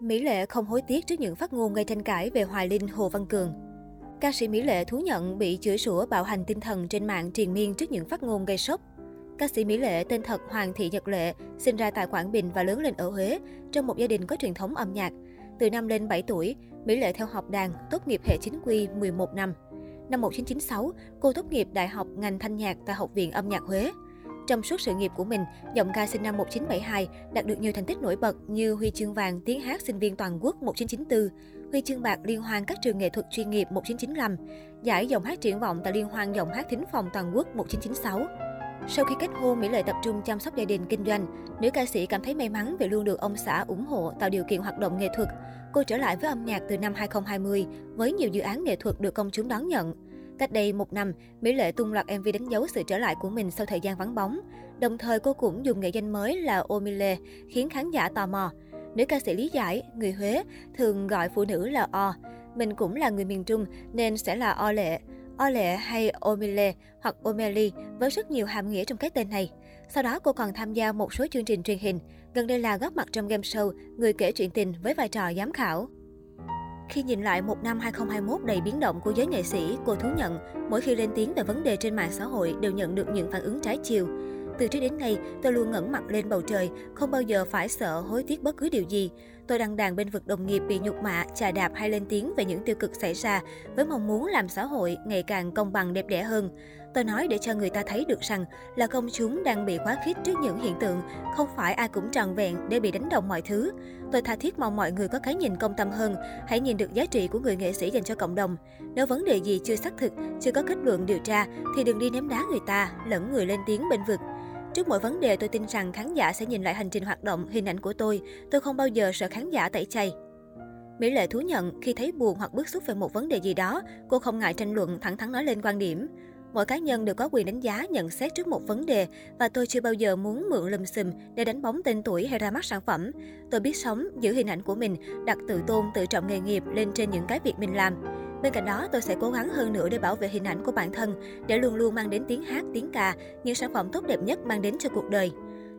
Mỹ Lệ không hối tiếc trước những phát ngôn gây tranh cãi về Hoài Linh Hồ Văn Cường. Ca sĩ Mỹ Lệ thú nhận bị chửi sủa, bạo hành tinh thần trên mạng triền miên trước những phát ngôn gây sốc. Ca sĩ Mỹ Lệ tên thật Hoàng Thị Nhật Lệ, sinh ra tại Quảng Bình và lớn lên ở Huế, trong một gia đình có truyền thống âm nhạc. Từ năm lên 7 tuổi, Mỹ Lệ theo học đàn, tốt nghiệp hệ chính quy 11 năm. Năm 1996, cô tốt nghiệp Đại học ngành thanh nhạc tại Học viện Âm nhạc Huế. Trong suốt sự nghiệp của mình, giọng ca sinh năm 1972 đạt được nhiều thành tích nổi bật như huy chương vàng tiếng hát sinh viên toàn quốc 1994, huy chương bạc liên hoan các trường nghệ thuật chuyên nghiệp 1995, giải giọng hát triển vọng tại liên hoan giọng hát thính phòng toàn quốc 1996. Sau khi kết hôn, Mỹ Lệ tập trung chăm sóc gia đình kinh doanh. Nữ ca sĩ cảm thấy may mắn vì luôn được ông xã ủng hộ tạo điều kiện hoạt động nghệ thuật. Cô trở lại với âm nhạc từ năm 2020 với nhiều dự án nghệ thuật được công chúng đón nhận. Cách đây một năm, Mỹ Lệ tung loạt MV đánh dấu sự trở lại của mình sau thời gian vắng bóng. Đồng thời cô cũng dùng nghệ danh mới là Omile, khiến khán giả tò mò. Nữ ca sĩ lý giải, người Huế thường gọi phụ nữ là O. Mình cũng là người miền Trung nên sẽ là O Lệ. O Lệ hay Omile hoặc Omeli với rất nhiều hàm nghĩa trong cái tên này. Sau đó cô còn tham gia một số chương trình truyền hình, gần đây là góp mặt trong game show Người kể chuyện tình với vai trò giám khảo. Khi nhìn lại một năm 2021 đầy biến động của giới nghệ sĩ, cô thú nhận mỗi khi lên tiếng về vấn đề trên mạng xã hội đều nhận được những phản ứng trái chiều. Từ trước đến nay, tôi luôn ngẩng mặt lên bầu trời, không bao giờ phải sợ hối tiếc bất cứ điều gì. Tôi đăng đàn bên vực đồng nghiệp bị nhục mạ, chà đạp hay lên tiếng về những tiêu cực xảy ra với mong muốn làm xã hội ngày càng công bằng đẹp đẽ hơn. Tôi nói để cho người ta thấy được rằng là công chúng đang bị quá khích trước những hiện tượng, không phải ai cũng tròn vẹn để bị đánh đồng mọi thứ. Tôi tha thiết mong mọi người có cái nhìn công tâm hơn, hãy nhìn được giá trị của người nghệ sĩ dành cho cộng đồng. Nếu vấn đề gì chưa xác thực, chưa có kết luận điều tra thì đừng đi ném đá người ta, lẫn người lên tiếng bên vực. Trước mỗi vấn đề tôi tin rằng khán giả sẽ nhìn lại hành trình hoạt động, hình ảnh của tôi. Tôi không bao giờ sợ khán giả tẩy chay. Mỹ Lệ thú nhận khi thấy buồn hoặc bức xúc về một vấn đề gì đó, cô không ngại tranh luận, thẳng thắn nói lên quan điểm. Mỗi cá nhân đều có quyền đánh giá, nhận xét trước một vấn đề và tôi chưa bao giờ muốn mượn lùm xùm để đánh bóng tên tuổi hay ra mắt sản phẩm. Tôi biết sống, giữ hình ảnh của mình, đặt tự tôn, tự trọng nghề nghiệp lên trên những cái việc mình làm. Bên cạnh đó, tôi sẽ cố gắng hơn nữa để bảo vệ hình ảnh của bản thân, để luôn luôn mang đến tiếng hát, tiếng ca, những sản phẩm tốt đẹp nhất mang đến cho cuộc đời.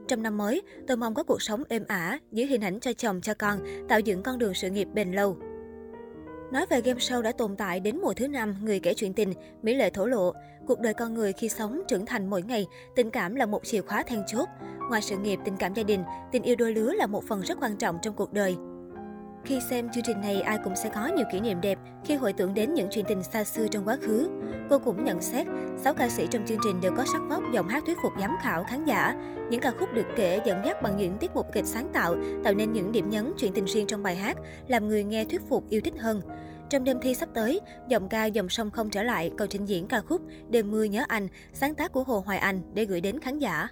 Trong năm mới, tôi mong có cuộc sống êm ả, giữ hình ảnh cho chồng, cho con, tạo dựng con đường sự nghiệp bền lâu. Nói về game show đã tồn tại đến mùa thứ năm, người kể chuyện tình, Mỹ Lệ thổ lộ, cuộc đời con người khi sống trưởng thành mỗi ngày, tình cảm là một chìa khóa then chốt. Ngoài sự nghiệp, tình cảm gia đình, tình yêu đôi lứa là một phần rất quan trọng trong cuộc đời. Khi xem chương trình này, ai cũng sẽ có nhiều kỷ niệm đẹp khi hồi tưởng đến những chuyện tình xa xưa trong quá khứ. Cô cũng nhận xét, 6 ca sĩ trong chương trình đều có sắc vóc giọng hát thuyết phục giám khảo khán giả. Những ca khúc được kể dẫn dắt bằng những tiết mục kịch sáng tạo, tạo nên những điểm nhấn chuyện tình riêng trong bài hát, làm người nghe thuyết phục yêu thích hơn. Trong đêm thi sắp tới, giọng ca dòng sông không trở lại, cầu trình diễn ca khúc Đêm mưa nhớ anh, sáng tác của Hồ Hoài Anh để gửi đến khán giả.